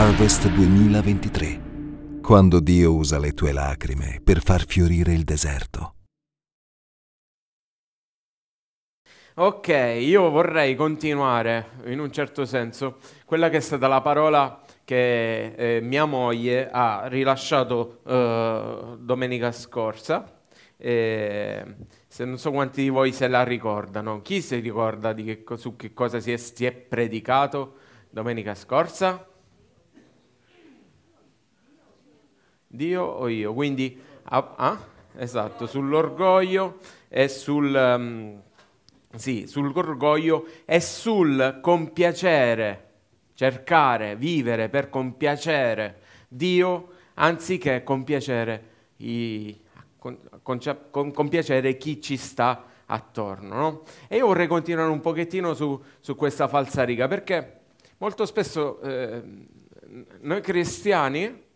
Harvest 2023, quando Dio usa le tue lacrime per far fiorire il deserto. Ok, io vorrei continuare in un certo senso quella che è stata la parola che eh, mia moglie ha rilasciato eh, domenica scorsa. Eh, se non so quanti di voi se la ricordano. Chi si ricorda che, su che cosa si è, si è predicato domenica scorsa? Dio o io? Quindi, ah, ah, esatto, sull'orgoglio e sul... Um, sì, sull'orgoglio e sul compiacere, cercare, vivere per compiacere Dio anziché compiacere, i, con, con, compiacere chi ci sta attorno. No? E io vorrei continuare un pochettino su, su questa falsa riga, perché molto spesso eh, noi cristiani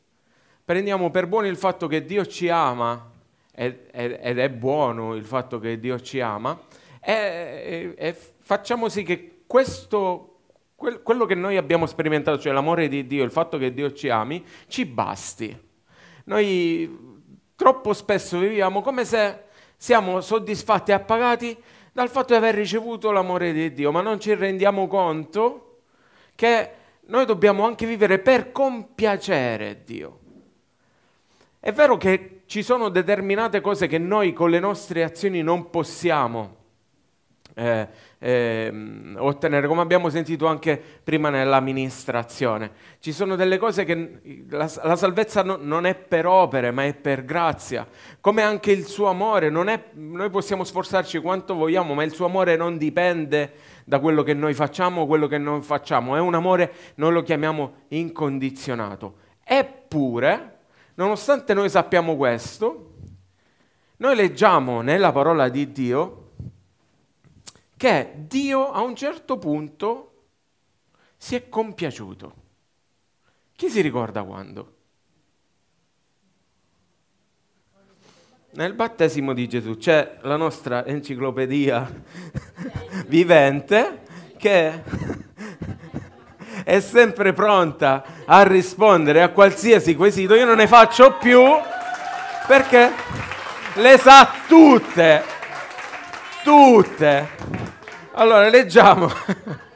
prendiamo per buono il fatto che Dio ci ama, ed, è buono il fatto che Dio ci ama, e, facciamo sì che questo, quel, quello che noi abbiamo sperimentato, cioè l'amore di Dio, il fatto che Dio ci ami, ci basti. Noi troppo spesso viviamo come se siamo soddisfatti e appagati dal fatto di aver ricevuto l'amore di Dio, ma non ci rendiamo conto che noi dobbiamo anche vivere per compiacere Dio. È vero che ci sono determinate cose che noi con le nostre azioni non possiamo eh, eh, ottenere, come abbiamo sentito anche prima nell'amministrazione. Ci sono delle cose che la, la salvezza no, non è per opere, ma è per grazia. Come anche il suo amore, è, noi possiamo sforzarci quanto vogliamo, ma il suo amore non dipende da quello che noi facciamo o quello che non facciamo. È un amore, noi lo chiamiamo incondizionato. Eppure, Nonostante noi sappiamo questo, noi leggiamo nella parola di Dio che Dio a un certo punto si è compiaciuto. Chi si ricorda quando? Nel battesimo di Gesù c'è la nostra enciclopedia vivente che è sempre pronta a rispondere a qualsiasi quesito, io non ne faccio più perché le sa tutte, tutte. Allora, leggiamo.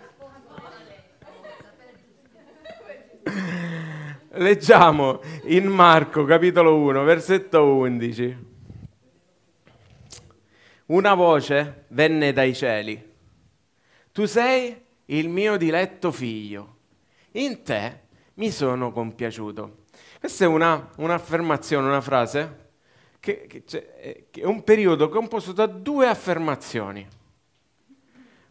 Leggiamo in Marco capitolo 1, versetto 11. Una voce venne dai cieli. Tu sei il mio diletto figlio in te mi sono compiaciuto. Questa è una, un'affermazione, una frase, che, che, eh, che, è un periodo composto da due affermazioni.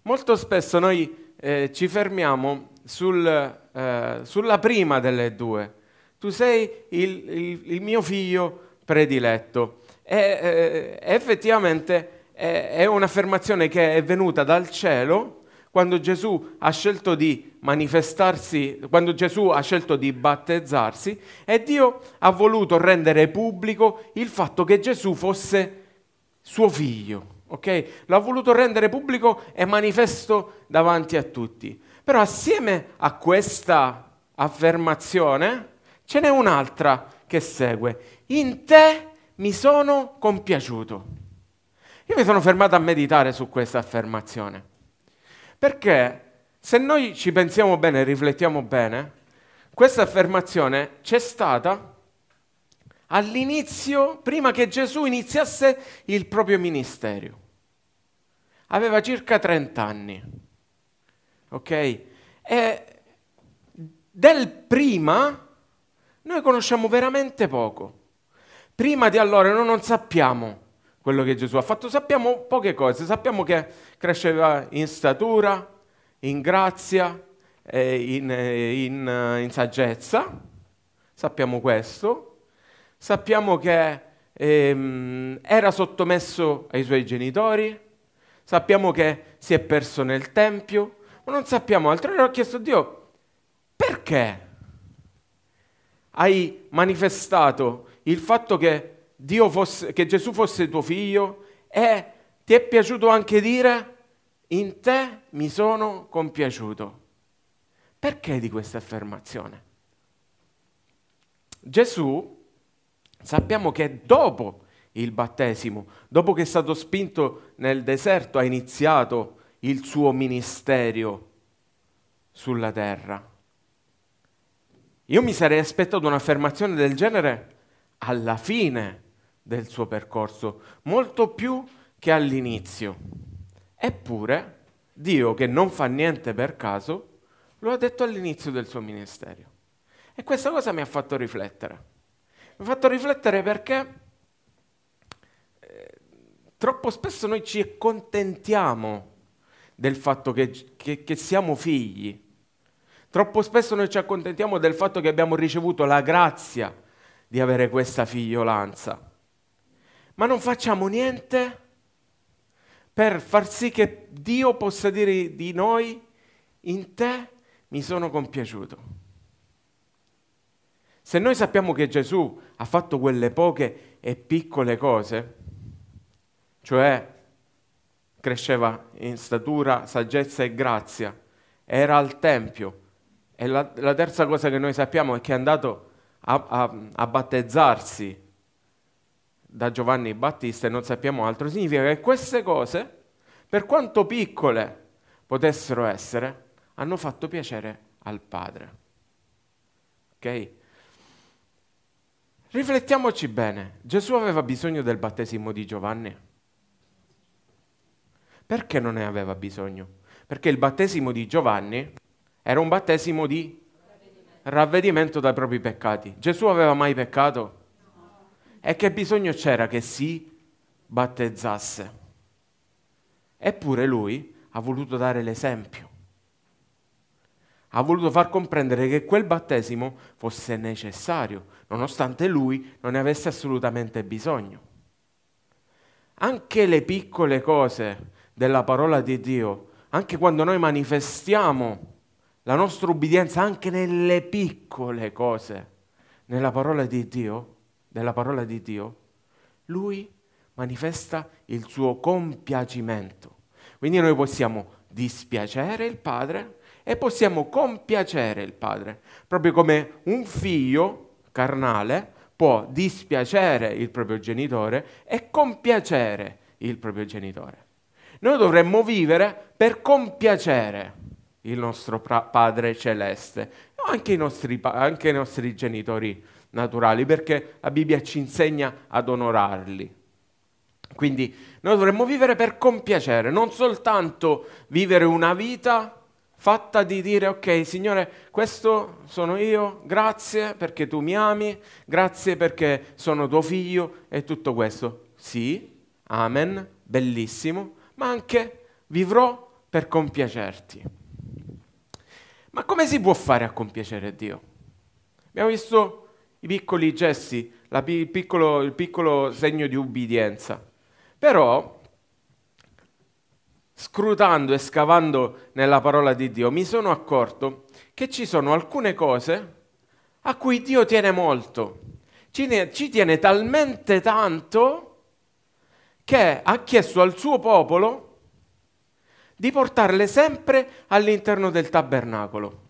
Molto spesso noi eh, ci fermiamo sul, eh, sulla prima delle due. Tu sei il, il, il mio figlio prediletto. E, eh, effettivamente è, è un'affermazione che è venuta dal cielo quando Gesù ha scelto di manifestarsi, quando Gesù ha scelto di battezzarsi e Dio ha voluto rendere pubblico il fatto che Gesù fosse suo figlio. Okay? L'ha voluto rendere pubblico e manifesto davanti a tutti. Però assieme a questa affermazione ce n'è un'altra che segue. In te mi sono compiaciuto. Io mi sono fermato a meditare su questa affermazione, perché se noi ci pensiamo bene, riflettiamo bene, questa affermazione c'è stata all'inizio, prima che Gesù iniziasse il proprio ministero. Aveva circa 30 anni, ok? E del prima noi conosciamo veramente poco. Prima di allora noi non sappiamo quello che Gesù ha fatto, sappiamo poche cose, sappiamo che cresceva in statura, in grazia, in, in, in saggezza, sappiamo questo, sappiamo che ehm, era sottomesso ai suoi genitori, sappiamo che si è perso nel Tempio, ma non sappiamo altro. Allora ho chiesto a Dio, perché hai manifestato il fatto che, fosse, che Gesù fosse tuo figlio e ti è piaciuto anche dire in te mi sono compiaciuto. Perché di questa affermazione? Gesù sappiamo che dopo il battesimo, dopo che è stato spinto nel deserto, ha iniziato il suo ministero sulla terra. Io mi sarei aspettato un'affermazione del genere alla fine del suo percorso, molto più che all'inizio. Eppure, Dio che non fa niente per caso, lo ha detto all'inizio del suo ministero. E questa cosa mi ha fatto riflettere. Mi ha fatto riflettere perché eh, troppo spesso noi ci accontentiamo del fatto che, che, che siamo figli. Troppo spesso noi ci accontentiamo del fatto che abbiamo ricevuto la grazia di avere questa figliolanza. Ma non facciamo niente per far sì che Dio possa dire di noi, in te mi sono compiaciuto. Se noi sappiamo che Gesù ha fatto quelle poche e piccole cose, cioè cresceva in statura, saggezza e grazia, era al Tempio, e la, la terza cosa che noi sappiamo è che è andato a, a, a battezzarsi da Giovanni Battista e non sappiamo altro, significa che queste cose, per quanto piccole potessero essere, hanno fatto piacere al Padre. Ok? Riflettiamoci bene, Gesù aveva bisogno del battesimo di Giovanni? Perché non ne aveva bisogno? Perché il battesimo di Giovanni era un battesimo di ravvedimento dai propri peccati. Gesù aveva mai peccato? E che bisogno c'era che si battezzasse? Eppure lui ha voluto dare l'esempio ha voluto far comprendere che quel battesimo fosse necessario, nonostante lui non ne avesse assolutamente bisogno. Anche le piccole cose della parola di Dio, anche quando noi manifestiamo la nostra ubbidienza anche nelle piccole cose nella parola di Dio, della parola di Dio, lui manifesta il suo compiacimento. Quindi noi possiamo dispiacere il Padre, e possiamo compiacere il Padre, proprio come un figlio carnale può dispiacere il proprio genitore e compiacere il proprio genitore. Noi dovremmo vivere per compiacere il nostro Padre celeste, anche i, nostri, anche i nostri genitori naturali, perché la Bibbia ci insegna ad onorarli. Quindi noi dovremmo vivere per compiacere, non soltanto vivere una vita fatta di dire ok Signore, questo sono io, grazie perché tu mi ami, grazie perché sono tuo figlio e tutto questo. Sì, amen, bellissimo, ma anche vivrò per compiacerti. Ma come si può fare a compiacere Dio? Abbiamo visto i piccoli gesti, il piccolo, il piccolo segno di ubbidienza. Però scrutando e scavando nella parola di Dio, mi sono accorto che ci sono alcune cose a cui Dio tiene molto. Ci, ne, ci tiene talmente tanto che ha chiesto al suo popolo di portarle sempre all'interno del tabernacolo.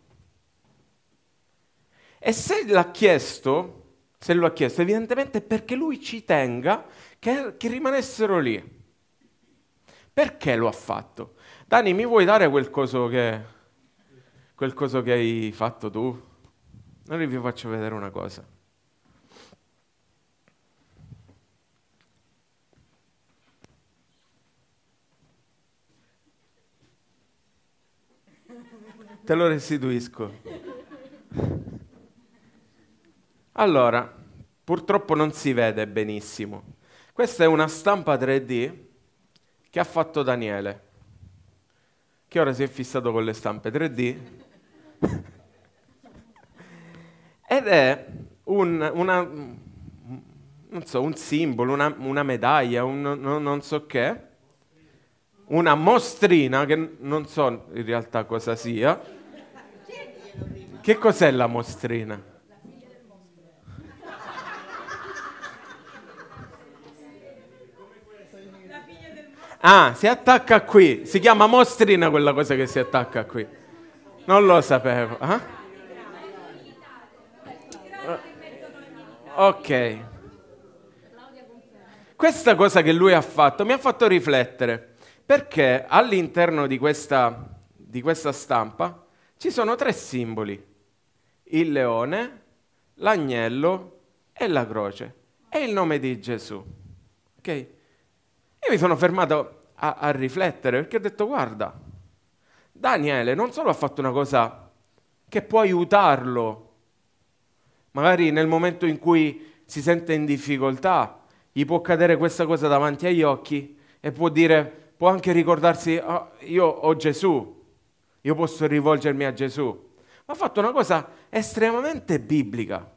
E se l'ha chiesto, se lo ha chiesto, evidentemente è perché lui ci tenga che, che rimanessero lì. Perché lo ha fatto? Dani, mi vuoi dare quel coso che, quel coso che hai fatto tu? Allora vi faccio vedere una cosa. Te lo restituisco. Allora, purtroppo non si vede benissimo. Questa è una stampa 3D che ha fatto Daniele, che ora si è fissato con le stampe 3D. Ed è un, una, non so, un simbolo, una, una medaglia, un, non, non so che, una mostrina che non so in realtà cosa sia, che cos'è la mostrina? Ah, si attacca qui. Si chiama mostrina quella cosa che si attacca qui. Non lo sapevo. Eh? Ok. Questa cosa che lui ha fatto mi ha fatto riflettere perché all'interno di questa, di questa stampa ci sono tre simboli il leone, l'agnello e la croce. È il nome di Gesù. Ok? Io mi sono fermato a, a riflettere perché ho detto, guarda, Daniele non solo ha fatto una cosa che può aiutarlo, magari nel momento in cui si sente in difficoltà, gli può cadere questa cosa davanti agli occhi e può dire, può anche ricordarsi, oh, io ho Gesù, io posso rivolgermi a Gesù ma ha fatto una cosa estremamente biblica.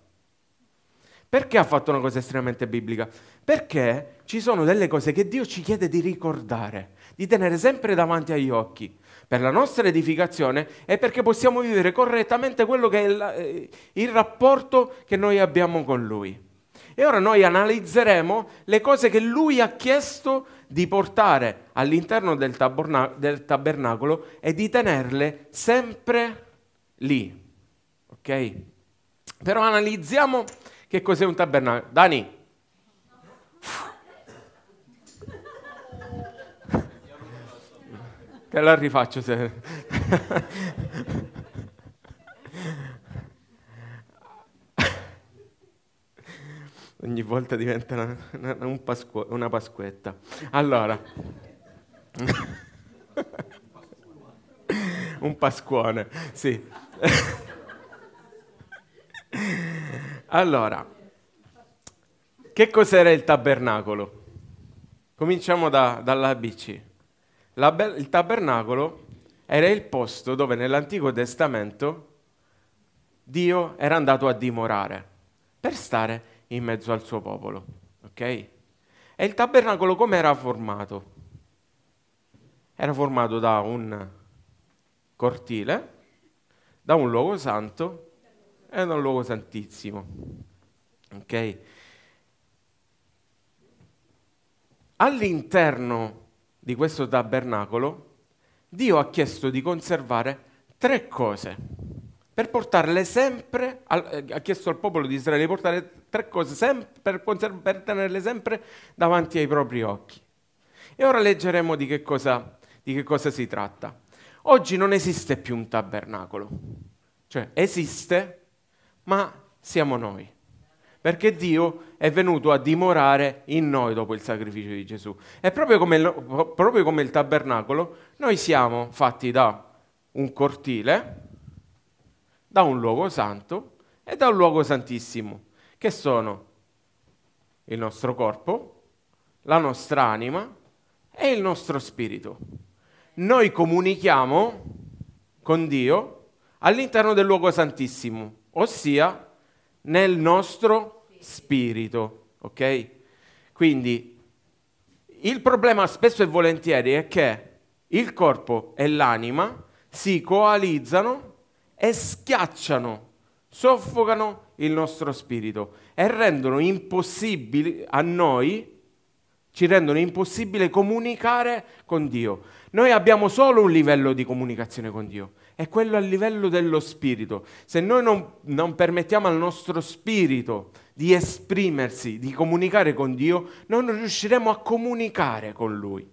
Perché ha fatto una cosa estremamente biblica? Perché ci sono delle cose che Dio ci chiede di ricordare, di tenere sempre davanti agli occhi, per la nostra edificazione e perché possiamo vivere correttamente quello che è il, eh, il rapporto che noi abbiamo con Lui. E ora noi analizzeremo le cose che Lui ha chiesto di portare all'interno del, taberna- del tabernacolo e di tenerle sempre lì. Ok? Però analizziamo che cos'è un tabernacolo. Dani. Te la rifaccio se... Ogni volta diventa una, una, un pasqu- una pasquetta. Allora un pasquone, sì. allora, che cos'era il tabernacolo? Cominciamo da, dall'ABC. Be- il tabernacolo era il posto dove nell'Antico Testamento Dio era andato a dimorare per stare in mezzo al suo popolo. Ok? E il tabernacolo come era formato? Era formato da un cortile, da un luogo santo e da un luogo santissimo. Ok? All'interno di questo tabernacolo Dio ha chiesto di conservare tre cose per portarle sempre, al, eh, ha chiesto al popolo di Israele di portare tre cose sempre, per, conserv- per tenerle sempre davanti ai propri occhi. E ora leggeremo di che cosa, di che cosa si tratta. Oggi non esiste più un tabernacolo, cioè esiste, ma siamo noi. Perché Dio è venuto a dimorare in noi dopo il sacrificio di Gesù. E proprio come, il, proprio come il tabernacolo, noi siamo fatti da un cortile, da un luogo santo e da un luogo santissimo, che sono il nostro corpo, la nostra anima e il nostro spirito noi comunichiamo con Dio all'interno del luogo santissimo, ossia nel nostro spirito. Ok? Quindi il problema spesso e volentieri è che il corpo e l'anima si coalizzano e schiacciano, soffocano il nostro spirito e rendono impossibile a noi, ci rendono impossibile comunicare con Dio. Noi abbiamo solo un livello di comunicazione con Dio, è quello a livello dello spirito. Se noi non, non, permettiamo al nostro spirito di esprimersi, di comunicare con Dio, non riusciremo a comunicare con Lui.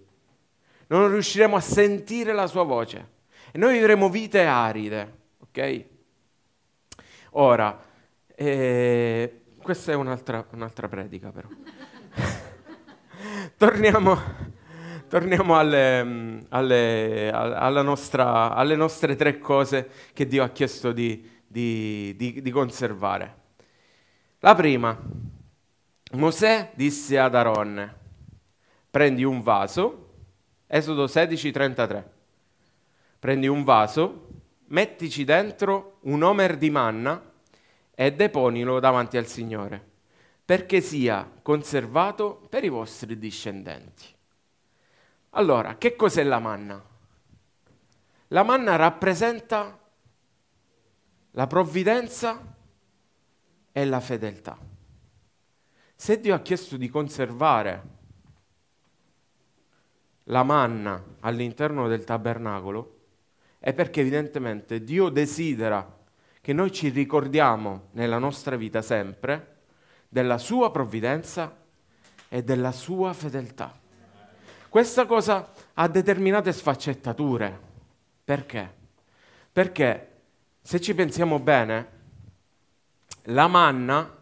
non riusciremo a sentire la sua voce e noi vivremo vite aride, ok? Ora, eh, questa è un'altra, un'altra predica però. torniamo, torniamo alle, alle, nostra, alle, nostre tre cose che Dio ha chiesto di, di, di, di conservare. La prima, Mosè disse ad Aaron, prendi un vaso, Esodo 16, 33, prendi un vaso, mettici dentro un omer di manna e deponilo davanti al Signore, perché sia conservato per i vostri discendenti. Allora, che cos'è la manna? La manna rappresenta la provvidenza e la fedeltà. Se Dio ha chiesto di conservare la manna all'interno del tabernacolo, è perché evidentemente Dio desidera che noi ci ricordiamo nella nostra vita sempre della sua provvidenza e della sua fedeltà. Questa cosa ha determinate sfaccettature. Perché? Perché se ci pensiamo bene, la manna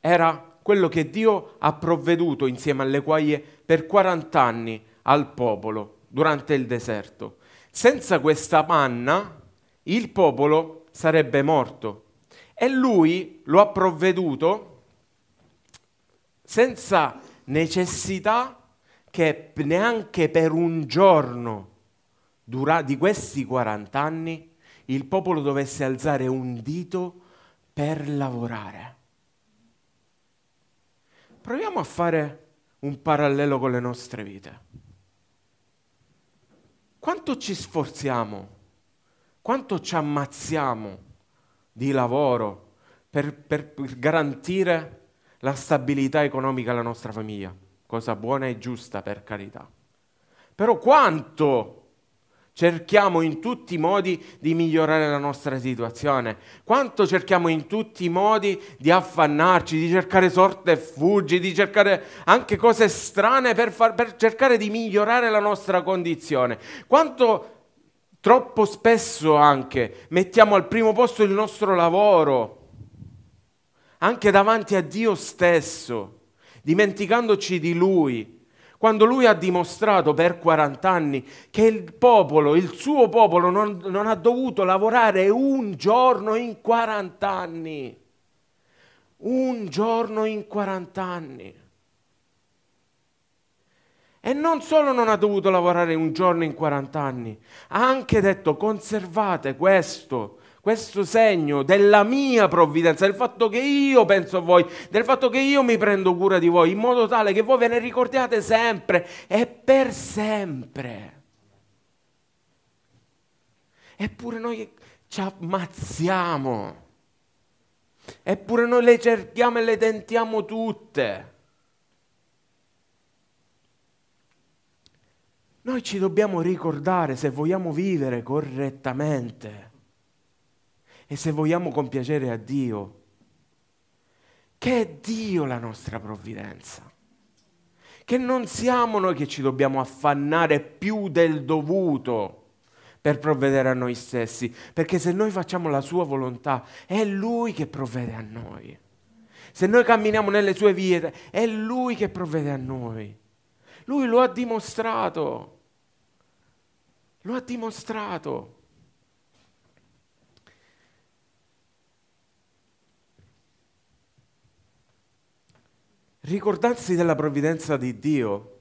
era quello che Dio ha provveduto insieme alle quaglie per 40 anni al popolo durante il deserto. Senza questa manna il popolo sarebbe morto. E lui lo ha provveduto senza necessità che neanche per un giorno dura, di questi 40 anni il popolo dovesse alzare un dito per lavorare. Proviamo a fare un parallelo con le nostre vite. Quanto ci sforziamo quanto ci ammazziamo di lavoro per, per, per garantire la stabilità economica alla nostra famiglia, cosa buona e giusta per carità. Però quanto cerchiamo in tutti i modi di migliorare la nostra situazione, quanto cerchiamo in tutti i modi di affannarci, di cercare sorte e fuggi, di cercare anche cose strane per, far, per cercare di migliorare la nostra condizione, quanto Troppo spesso anche mettiamo al primo posto il nostro lavoro, anche davanti a Dio stesso, dimenticandoci di Lui, quando Lui ha dimostrato per 40 anni che il popolo, il suo popolo, non, non ha dovuto lavorare un giorno in 40 anni. Un giorno in 40 anni. E non solo non ha dovuto lavorare un giorno in 40 anni, ha anche detto conservate questo, questo segno della mia provvidenza, del fatto che io penso a voi, del fatto che io mi prendo cura di voi, in modo tale che voi ve ne ricordiate sempre e per sempre. Eppure noi ci ammazziamo, eppure noi le cerchiamo e le tentiamo tutte. Noi ci dobbiamo ricordare se vogliamo vivere correttamente e se vogliamo compiacere a Dio, che è Dio la nostra provvidenza, che non siamo noi che ci dobbiamo affannare più del dovuto per provvedere a noi stessi, perché se noi facciamo la sua volontà è Lui che provvede a noi. Se noi camminiamo nelle sue vie è Lui che provvede a noi. Lui lo ha dimostrato. Lo ha dimostrato. Ricordarsi della provvidenza di Dio,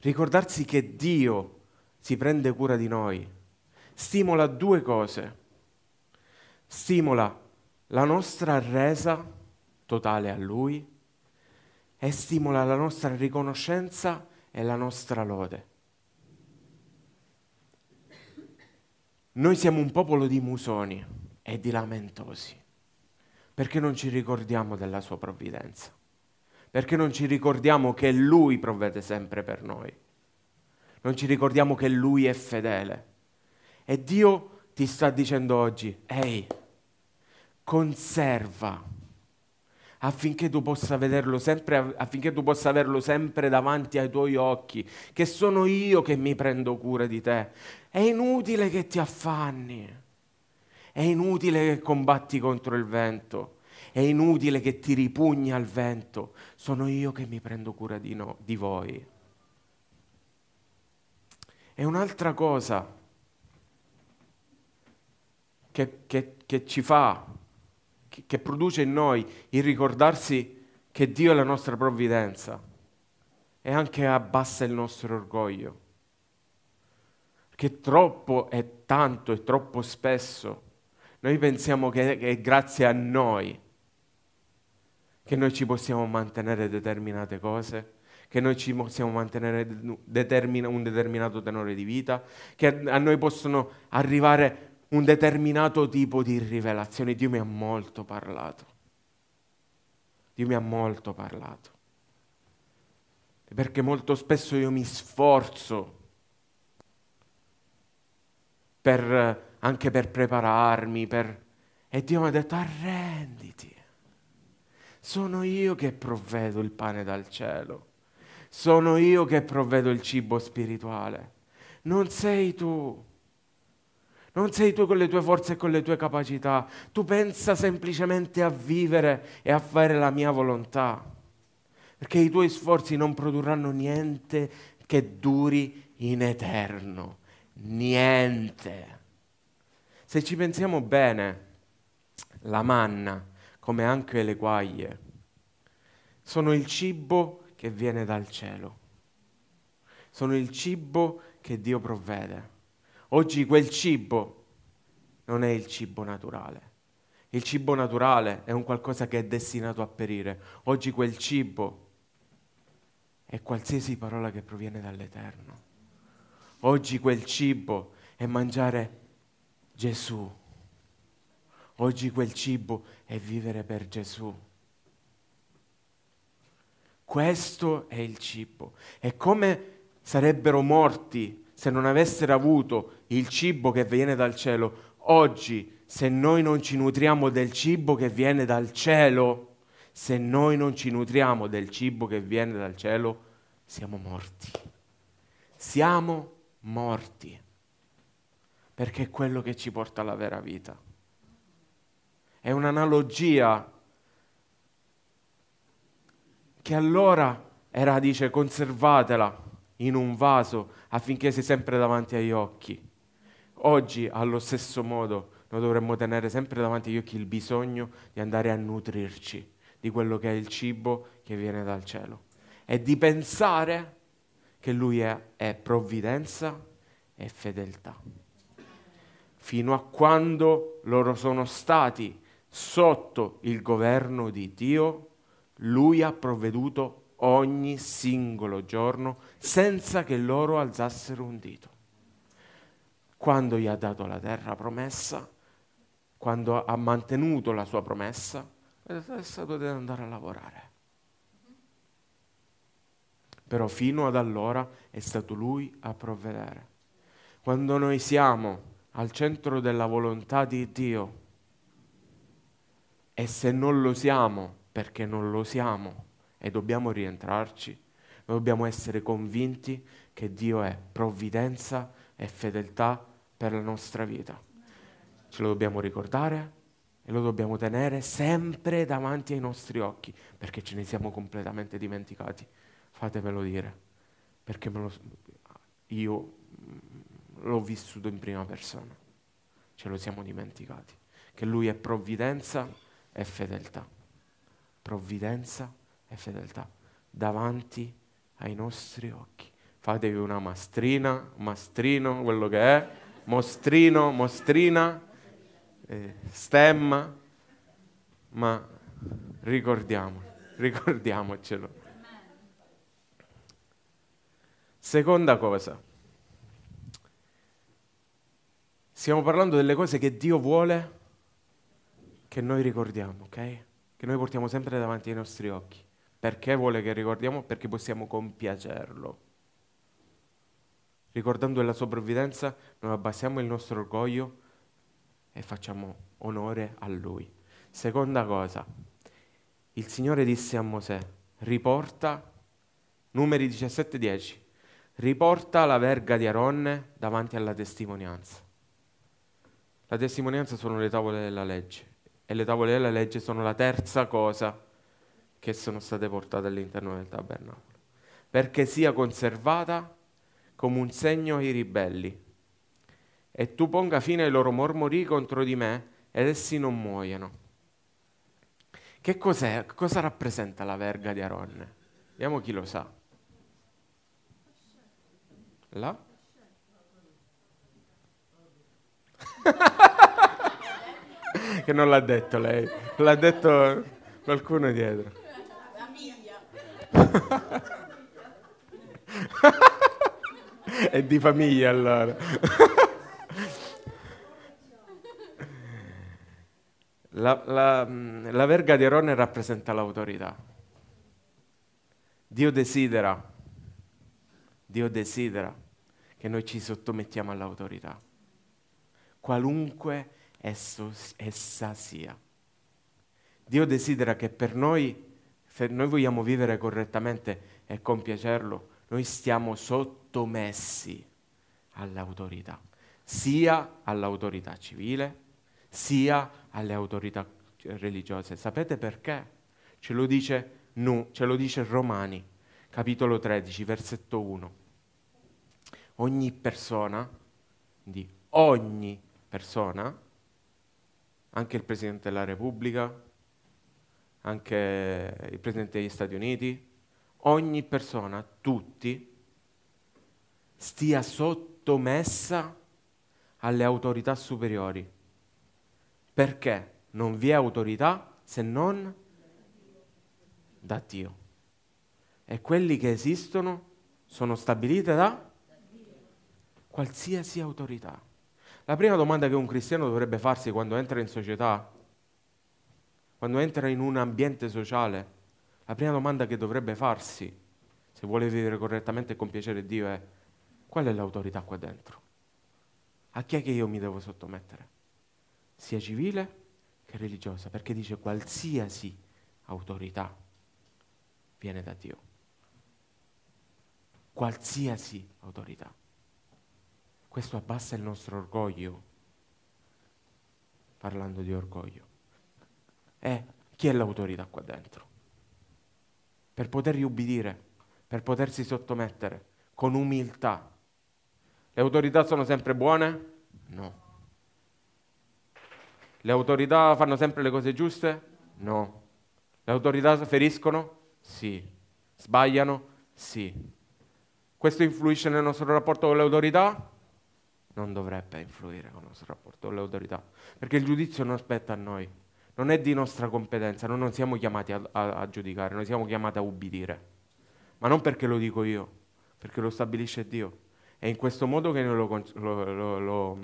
ricordarsi che Dio si prende cura di noi, stimola due cose. Stimola la nostra resa totale a Lui e stimola la nostra riconoscenza e la nostra lode. Noi siamo un popolo di musoni e di lamentosi, perché non ci ricordiamo della sua provvidenza, perché non ci ricordiamo che Lui provvede sempre per noi, non ci ricordiamo che Lui è fedele. E Dio ti sta dicendo oggi, ehi, conserva, affinché tu possa vederlo sempre, affinché tu possa averlo sempre davanti ai tuoi occhi, che sono io che mi prendo cura di te. È inutile che ti affanni, è inutile che combatti contro il vento, è inutile che ti ripugni al vento, sono io che mi prendo cura di, no, di voi. E un'altra cosa che, che, che ci fa che produce in noi il ricordarsi che Dio è la nostra provvidenza e anche abbassa il nostro orgoglio. Che troppo e tanto e troppo spesso noi pensiamo che è grazie a noi che noi ci possiamo mantenere determinate cose, che noi ci possiamo mantenere determina, un determinato tenore di vita, che a noi possono arrivare un determinato tipo di rivelazione. Dio mi ha molto parlato. Dio mi ha molto parlato. Perché molto spesso io mi sforzo per, anche per prepararmi, per... e Dio mi ha detto arrenditi. Sono io che provvedo il pane dal cielo. Sono io che provvedo il cibo spirituale. Non sei tu. Non sei tu con le tue forze e con le tue capacità. Tu pensa semplicemente a vivere e a fare la mia volontà. Perché i tuoi sforzi non produrranno niente che duri in eterno. Niente. Se ci pensiamo bene, la manna, come anche le quaglie, sono il cibo che viene dal cielo. Sono il cibo che Dio provvede. Oggi quel cibo non è il cibo naturale. Il cibo naturale è un qualcosa che è destinato a perire. Oggi quel cibo è qualsiasi parola che proviene dall'Eterno. Oggi quel cibo è mangiare Gesù. Oggi quel cibo è vivere per Gesù. Questo è il cibo. È come sarebbero morti se non avessero avuto il cibo che viene dal cielo, oggi se noi non ci nutriamo del cibo che viene dal cielo, se noi non ci nutriamo del cibo che viene dal cielo, siamo morti. Siamo morti. Perché è quello che ci porta alla vera vita. È un'analogia che allora era, dice, conservatela in un vaso affinché sia sempre davanti agli occhi. Oggi, allo stesso modo, noi dovremmo tenere sempre davanti agli occhi il bisogno di andare a nutrirci di quello che è il cibo che viene dal cielo e di pensare che Lui è, è provvidenza e fedeltà. Fino a quando loro sono stati sotto il governo di Dio, Lui ha provveduto ogni singolo giorno senza che loro alzassero un dito. Quando gli ha dato la terra promessa, quando ha mantenuto la sua promessa, adesso dovete andare a lavorare. Però fino ad allora è stato lui a provvedere. Quando noi siamo al centro della volontà di Dio e se non lo siamo, perché non lo siamo, e dobbiamo rientrarci. Dobbiamo essere convinti che Dio è provvidenza e fedeltà per la nostra vita. Ce lo dobbiamo ricordare e lo dobbiamo tenere sempre davanti ai nostri occhi, perché ce ne siamo completamente dimenticati. Fatevelo dire, perché lo, io l'ho vissuto in prima persona. Ce lo siamo dimenticati. Che Lui è provvidenza e fedeltà. Provvidenza e fedeltà davanti ai nostri occhi. Fatevi una mastrina, mastrino, quello che è, mostrino, mostrina, eh, stemma, ma ricordiamo, ricordiamocelo. Seconda cosa, stiamo parlando delle cose che Dio vuole che noi ricordiamo, ok? Che noi portiamo sempre davanti ai nostri occhi. Perché vuole che ricordiamo? Perché possiamo compiacerlo. Ricordando la sua provvidenza, noi abbassiamo il nostro orgoglio e facciamo onore a lui. Seconda cosa, il Signore disse a Mosè, riporta, numeri 17-10, riporta la verga di Aronne davanti alla testimonianza. La testimonianza sono le tavole della legge e le tavole della legge sono la terza cosa che sono state portate all'interno del tabernacolo, perché sia conservata come un segno ai ribelli e tu ponga fine ai loro mormori contro di me ed essi non muoiano. Che cos'è? Cosa rappresenta la verga di Aronne? Vediamo chi lo sa. Là? che non l'ha detto lei, l'ha detto qualcuno dietro. È di famiglia allora. La, la, la, verga di Aronne rappresenta l'autorità. Dio desidera, Dio desidera che noi ci sottomettiamo all'autorità, qualunque esso, essa sia. Dio desidera che per noi, se noi vogliamo vivere correttamente e compiacerlo, noi stiamo sottomessi all'autorità, sia all'autorità civile, sia alle autorità religiose. Sapete perché? Ce lo dice, no, ce lo dice Romani, capitolo 13, versetto 1. Ogni persona, di ogni persona, anche il Presidente della Repubblica, anche il Presidente degli Stati Uniti, ogni persona, tutti, stia sottomessa alle autorità superiori perché non vi è autorità se non da Dio. E quelli che esistono sono stabiliti da qualsiasi autorità. La prima domanda che un cristiano dovrebbe farsi quando entra in società, quando entra in un ambiente sociale, la prima domanda che dovrebbe farsi, se vuole vivere correttamente e con piacere Dio, è qual è l'autorità qua dentro? A chi è che io mi devo sottomettere? sia civile che religiosa, perché dice qualsiasi autorità viene da Dio. Qualsiasi autorità. Questo abbassa il nostro orgoglio, parlando di orgoglio. E chi è l'autorità qua dentro? Per poter ubbidire, per potersi sottomettere con umiltà. Le autorità sono sempre buone? No. Le autorità fanno sempre le cose giuste? No. Le autorità feriscono? Sì. Sbagliano? Sì. Questo influisce nel nostro rapporto con le autorità? Non dovrebbe influire con il nostro rapporto con le autorità, perché il giudizio non spetta a noi, non è di nostra competenza, noi non siamo chiamati a, a, a giudicare, noi siamo chiamati a ubbidire. Ma non perché lo dico io, perché lo stabilisce Dio. È in questo modo che noi lo, lo, lo, lo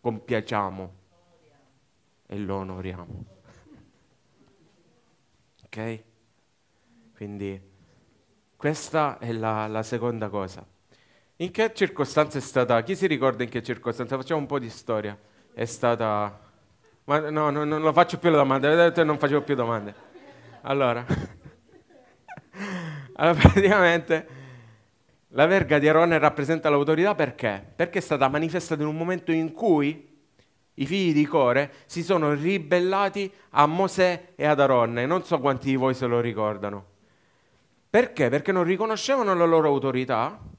compiacciamo e lo onoriamo. Ok? Quindi questa è la, la, seconda cosa. In che circostanza è stata? Chi si ricorda in che circostanza? Facciamo un po' di storia. È stata... Ma no, no non lo faccio più le domande, vedete, non facevo più domande. Allora, allora praticamente la verga di Arone rappresenta l'autorità perché? Perché è stata manifestata in un momento in cui i figli di Core si sono ribellati a Mosè e ad Aronne. Non so quanti di voi se lo ricordano. Perché? Perché non riconoscevano la loro autorità,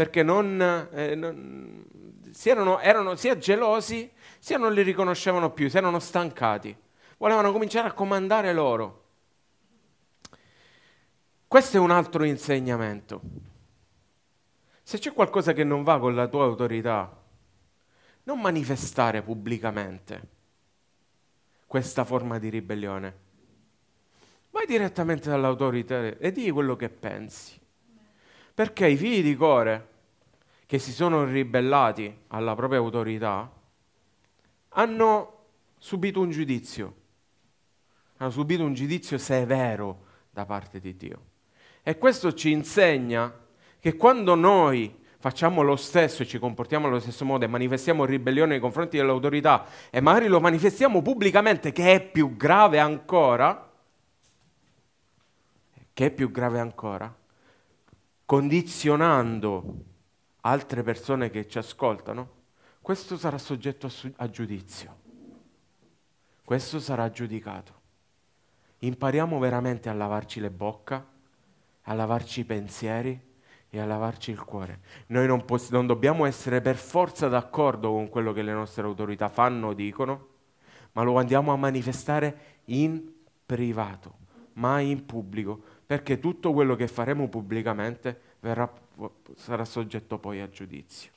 perché non, eh, non si erano, erano sia gelosi, sia non li riconoscevano più, si erano stancati. Volevano cominciare a comandare loro. Questo è un altro insegnamento. Se c'è qualcosa che non va con la tua autorità, non manifestare pubblicamente questa forma di ribellione. Vai direttamente dall'autorità e di quello che pensi. Perché i figli di Core, che si sono ribellati alla propria autorità, hanno subito un giudizio. Hanno subito un giudizio severo da parte di Dio. E questo ci insegna che quando noi facciamo lo stesso e ci comportiamo allo stesso modo e manifestiamo ribellione nei confronti dell'autorità e magari lo manifestiamo pubblicamente, che è più grave ancora, che è più grave ancora, condizionando altre persone che ci ascoltano, questo sarà soggetto a, su- a giudizio. Questo sarà giudicato. Impariamo veramente a lavarci le bocca, a lavarci i pensieri e a lavarci il cuore. Noi non, poss- non dobbiamo essere per forza d'accordo con quello che le nostre autorità fanno o dicono, ma lo andiamo a manifestare in privato, mai in pubblico, perché tutto quello che faremo pubblicamente verrà, sarà soggetto poi a giudizio.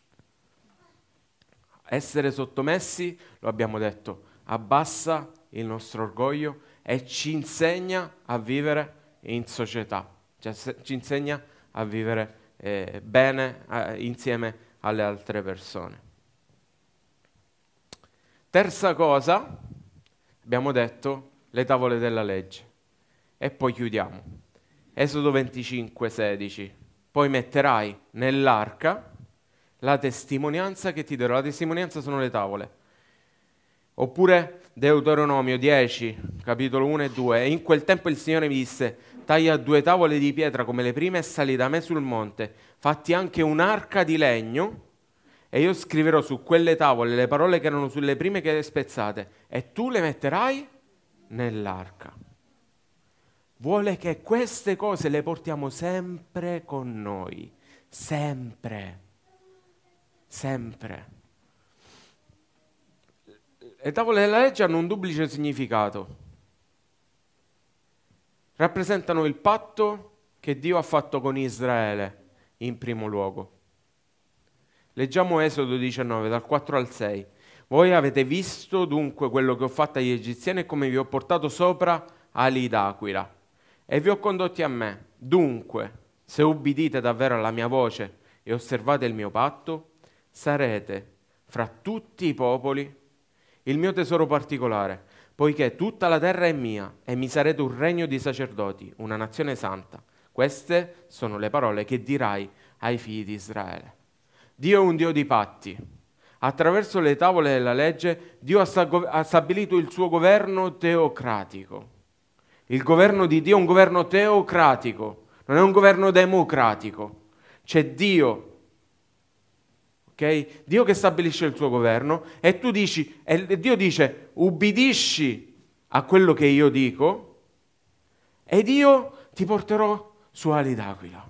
Essere sottomessi, lo abbiamo detto, abbassa il nostro orgoglio e ci insegna a vivere in società, cioè ci insegna a vivere eh, bene eh, insieme alle altre persone. Terza cosa, abbiamo detto, le tavole della legge. E poi chiudiamo. Esodo 25, 16. Poi metterai nell'arca la testimonianza che ti darò. La testimonianza sono le tavole. Oppure Deuteronomio 10, capitolo 1 e 2. E in quel tempo il Signore mi disse, taglia due tavole di pietra come le prime e sali da me sul monte, fatti anche un'arca di legno, e io scriverò su quelle tavole le parole che erano sulle prime che le spezzate, e tu le metterai nell'arca. Vuole che queste cose le portiamo sempre con noi, sempre, sempre. Le tavole della legge hanno un duplice significato rappresentano il patto che Dio ha fatto con Israele in primo luogo. Leggiamo Esodo 19 dal 4 al 6. Voi avete visto dunque quello che ho fatto agli egiziani e come vi ho portato sopra ali d'aquila e vi ho condotti a me. Dunque, se ubbidite davvero alla mia voce e osservate il mio patto, sarete fra tutti i popoli il mio tesoro particolare poiché tutta la terra è mia e mi sarete un regno di sacerdoti, una nazione santa. Queste sono le parole che dirai ai figli di Israele. Dio è un Dio di patti. Attraverso le tavole della legge Dio ha stabilito il suo governo teocratico. Il governo di Dio è un governo teocratico, non è un governo democratico. C'è Dio Okay? Dio che stabilisce il suo governo e tu dici, e Dio dice, ubbidisci a quello che io dico ed io ti porterò su ali d'aquila.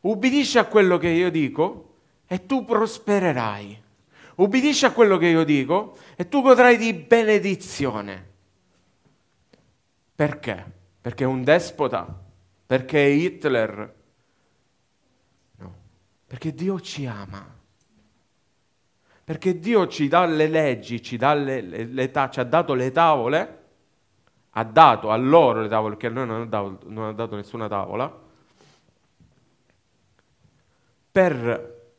Ubbidisci a quello che io dico e tu prospererai. Ubbidisci a quello che io dico e tu godrai di benedizione. Perché? Perché è un despota, perché è Hitler, perché Dio ci ama. Perché Dio ci dà le leggi, ci, dà le, le, ta- ci ha dato le tavole, ha dato a loro le tavole, perché a noi non ha dato, non ha dato nessuna tavola, per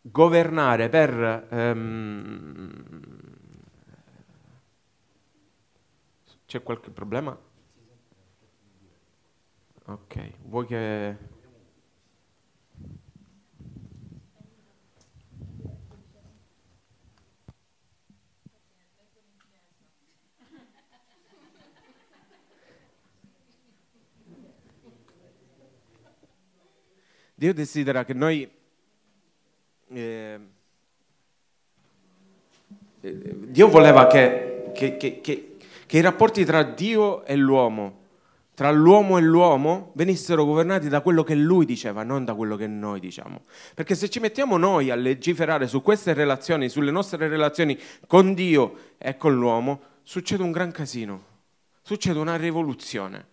governare, per... Um, c'è qualche problema? Ok, vuoi che... Dio desidera che noi eh, eh, Dio voleva che, che, che, che, i rapporti tra Dio e l'uomo, tra l'uomo e l'uomo, venissero governati da quello che Lui diceva, non da quello che noi diciamo. Perché se ci mettiamo noi a legiferare su queste relazioni, sulle nostre relazioni con Dio e con l'uomo, succede un gran casino, succede una rivoluzione.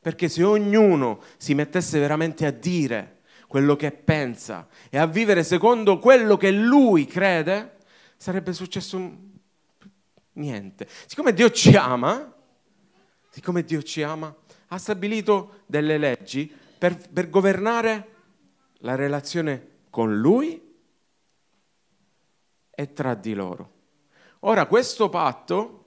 Perché se ognuno si mettesse veramente a dire quello che pensa e a vivere secondo quello che lui crede, sarebbe successo niente. Siccome Dio ci ama, siccome Dio ci ama, ha stabilito delle leggi per, per governare la relazione con Lui e tra di loro. Ora, questo patto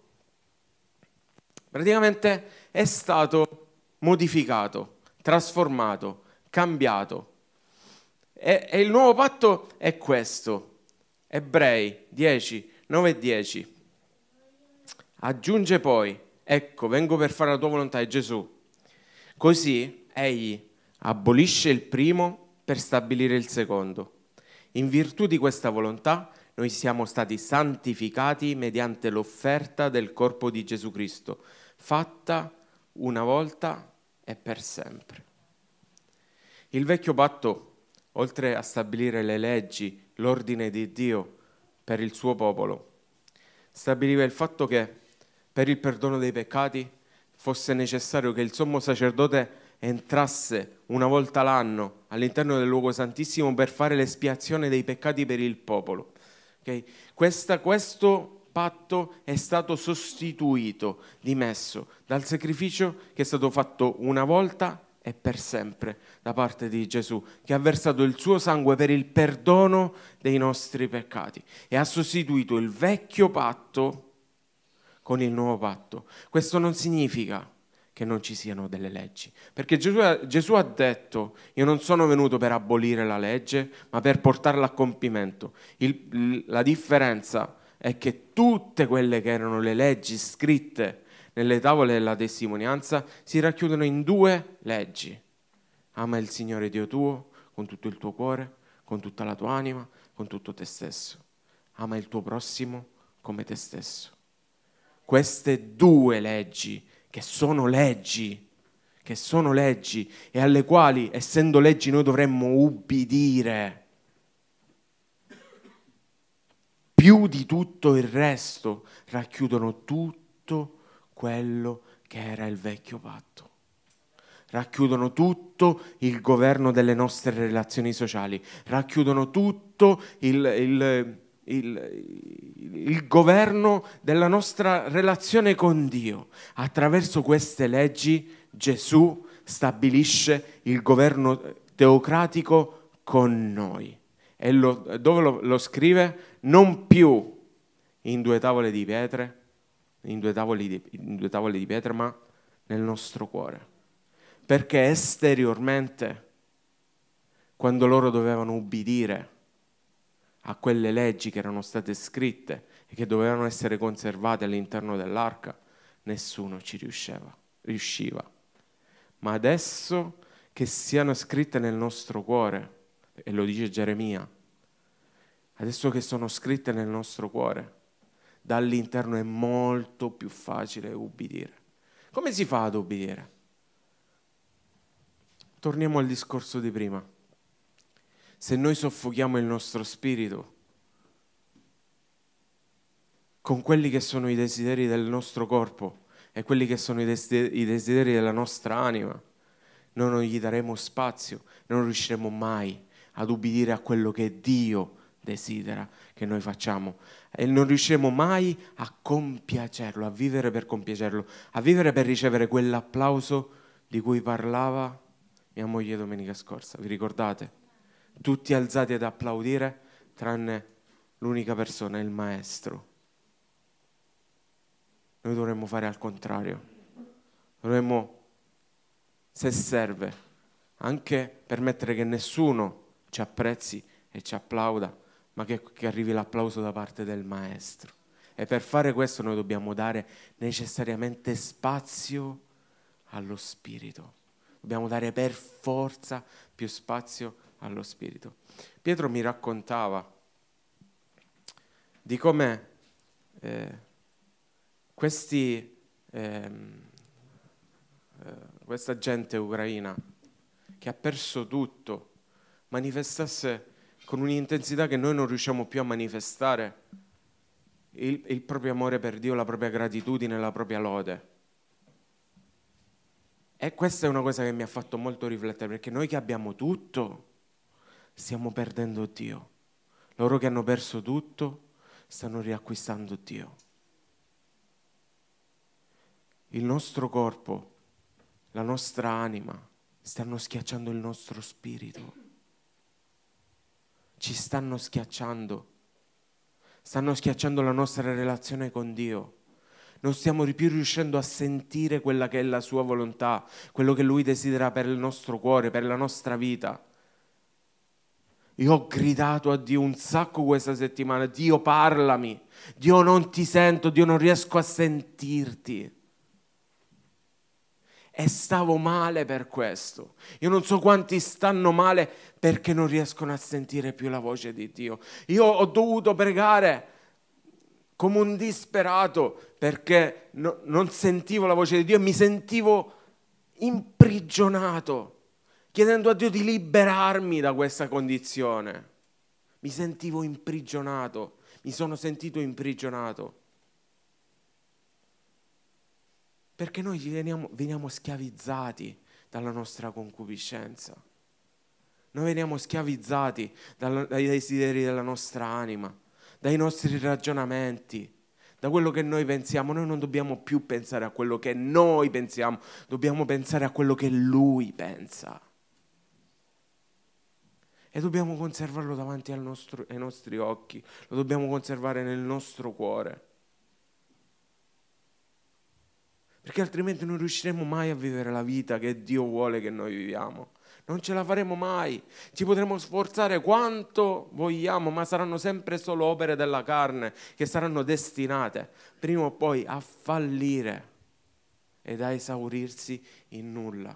praticamente è stato modificato, trasformato, cambiato E, e il nuovo patto è questo. Ebrei 10, 9 e 10. Aggiunge poi, ecco, vengo per fare la tua volontà, è Gesù. Così egli abolisce il primo per stabilire il secondo. In virtù di questa volontà noi siamo stati santificati mediante l'offerta del corpo di Gesù Cristo, fatta una volta e per sempre. Il vecchio patto, oltre a stabilire le leggi, l'ordine di Dio per il suo popolo, stabiliva il fatto che per il perdono dei peccati fosse necessario che il sommo sacerdote entrasse una volta l'anno all'interno del luogo santissimo per fare l'espiazione dei peccati per il popolo. Okay? Questa, questo patto è stato sostituito, dimesso dal sacrificio che è stato fatto una volta e per sempre da parte di Gesù, che ha versato il suo sangue per il perdono dei nostri peccati e ha sostituito il vecchio patto con il nuovo patto. Questo non significa che non ci siano delle leggi, perché Gesù, Gesù ha detto, io non sono venuto per abolire la legge, ma per portarla a compimento. Il, la differenza è che tutte quelle che erano le leggi scritte nelle tavole della testimonianza si racchiudono in due leggi. Ama il Signore Dio tuo con tutto il tuo cuore, con tutta la tua anima, con tutto te stesso. Ama il tuo prossimo come te stesso queste due leggi, che sono leggi, che sono leggi e alle quali, essendo leggi, noi dovremmo ubbidire. Più di tutto il resto racchiudono tutto quello che era il vecchio patto racchiudono tutto il governo delle nostre relazioni sociali, racchiudono tutto il, il, il, il governo della nostra relazione con Dio. Attraverso queste leggi Gesù stabilisce il governo teocratico con noi. E lo, dove lo, lo, scrive? Non più in due tavole di pietre, in due di, in due tavole di pietra, ma nel nostro cuore. Perché esteriormente, quando loro dovevano ubbidire, a quelle leggi che erano state scritte e che dovevano essere conservate all'interno dell'arca, nessuno ci riusciva. riusciva. Ma adesso che siano scritte nel nostro cuore, e lo dice Geremia, adesso che sono scritte nel nostro cuore, dall'interno è molto più facile ubbidire. Come si fa ad ubbidire? Torniamo al discorso di prima se noi soffochiamo il nostro spirito con quelli che sono i desideri del nostro corpo e quelli che sono i desideri della nostra anima, noi non gli daremo spazio, non riusciremo mai ad ubbidire a quello che Dio desidera che noi facciamo e non riusciremo mai a compiacerlo, a vivere per compiacerlo, a vivere per ricevere quell'applauso di cui parlava mia moglie domenica scorsa. Vi ricordate? Tutti alzati ad applaudire, tranne l'unica persona, il maestro. Noi dovremmo fare al contrario. Dovremmo, se serve, anche permettere che nessuno ci apprezzi e ci applauda, ma che, che arrivi l'applauso da parte del maestro. E per fare questo noi dobbiamo dare necessariamente spazio allo Spirito. Dobbiamo dare per forza più spazio allo Spirito. Pietro mi raccontava di come eh, questi, ehm, eh, questa gente ucraina che ha perso tutto manifestasse con un'intensità che noi non riusciamo più a manifestare il, il proprio amore per Dio, la propria gratitudine, la propria lode. E questa è una cosa che mi ha fatto molto riflettere, perché noi che abbiamo tutto, stiamo perdendo Dio. Loro che hanno perso tutto stanno riacquistando Dio. Il nostro corpo, la nostra anima stanno schiacciando il nostro spirito. Ci stanno schiacciando. Stanno schiacciando la nostra relazione con Dio. Non stiamo più riuscendo a sentire quella che è la sua volontà, quello che Lui desidera per il nostro cuore, per la nostra vita Io ho gridato a Dio un sacco questa settimana, Dio parlami, Dio non ti sento, Dio non riesco a sentirti. E stavo male per questo. Io non so quanti stanno male perché non riescono a sentire più la voce di Dio. Io ho dovuto pregare come un disperato perché no, non sentivo la voce di Dio e mi sentivo imprigionato chiedendo a Dio di liberarmi da questa condizione. Mi sentivo imprigionato, mi sono sentito imprigionato. Perché noi veniamo, veniamo schiavizzati dalla nostra concupiscenza. Noi veniamo schiavizzati dai desideri della nostra anima, dai nostri ragionamenti, da quello che noi pensiamo. Noi non dobbiamo più pensare a quello che noi pensiamo, dobbiamo pensare a quello che Lui pensa e dobbiamo conservarlo davanti nostro, ai nostri occhi, lo dobbiamo conservare nel nostro cuore. Perché altrimenti non riusciremo mai a vivere la vita che Dio vuole che noi viviamo. Non ce la faremo mai. Ci potremo sforzare quanto vogliamo, ma saranno sempre solo opere della carne che saranno destinate prima o poi a fallire ed a esaurirsi in nulla.